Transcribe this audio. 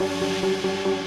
Música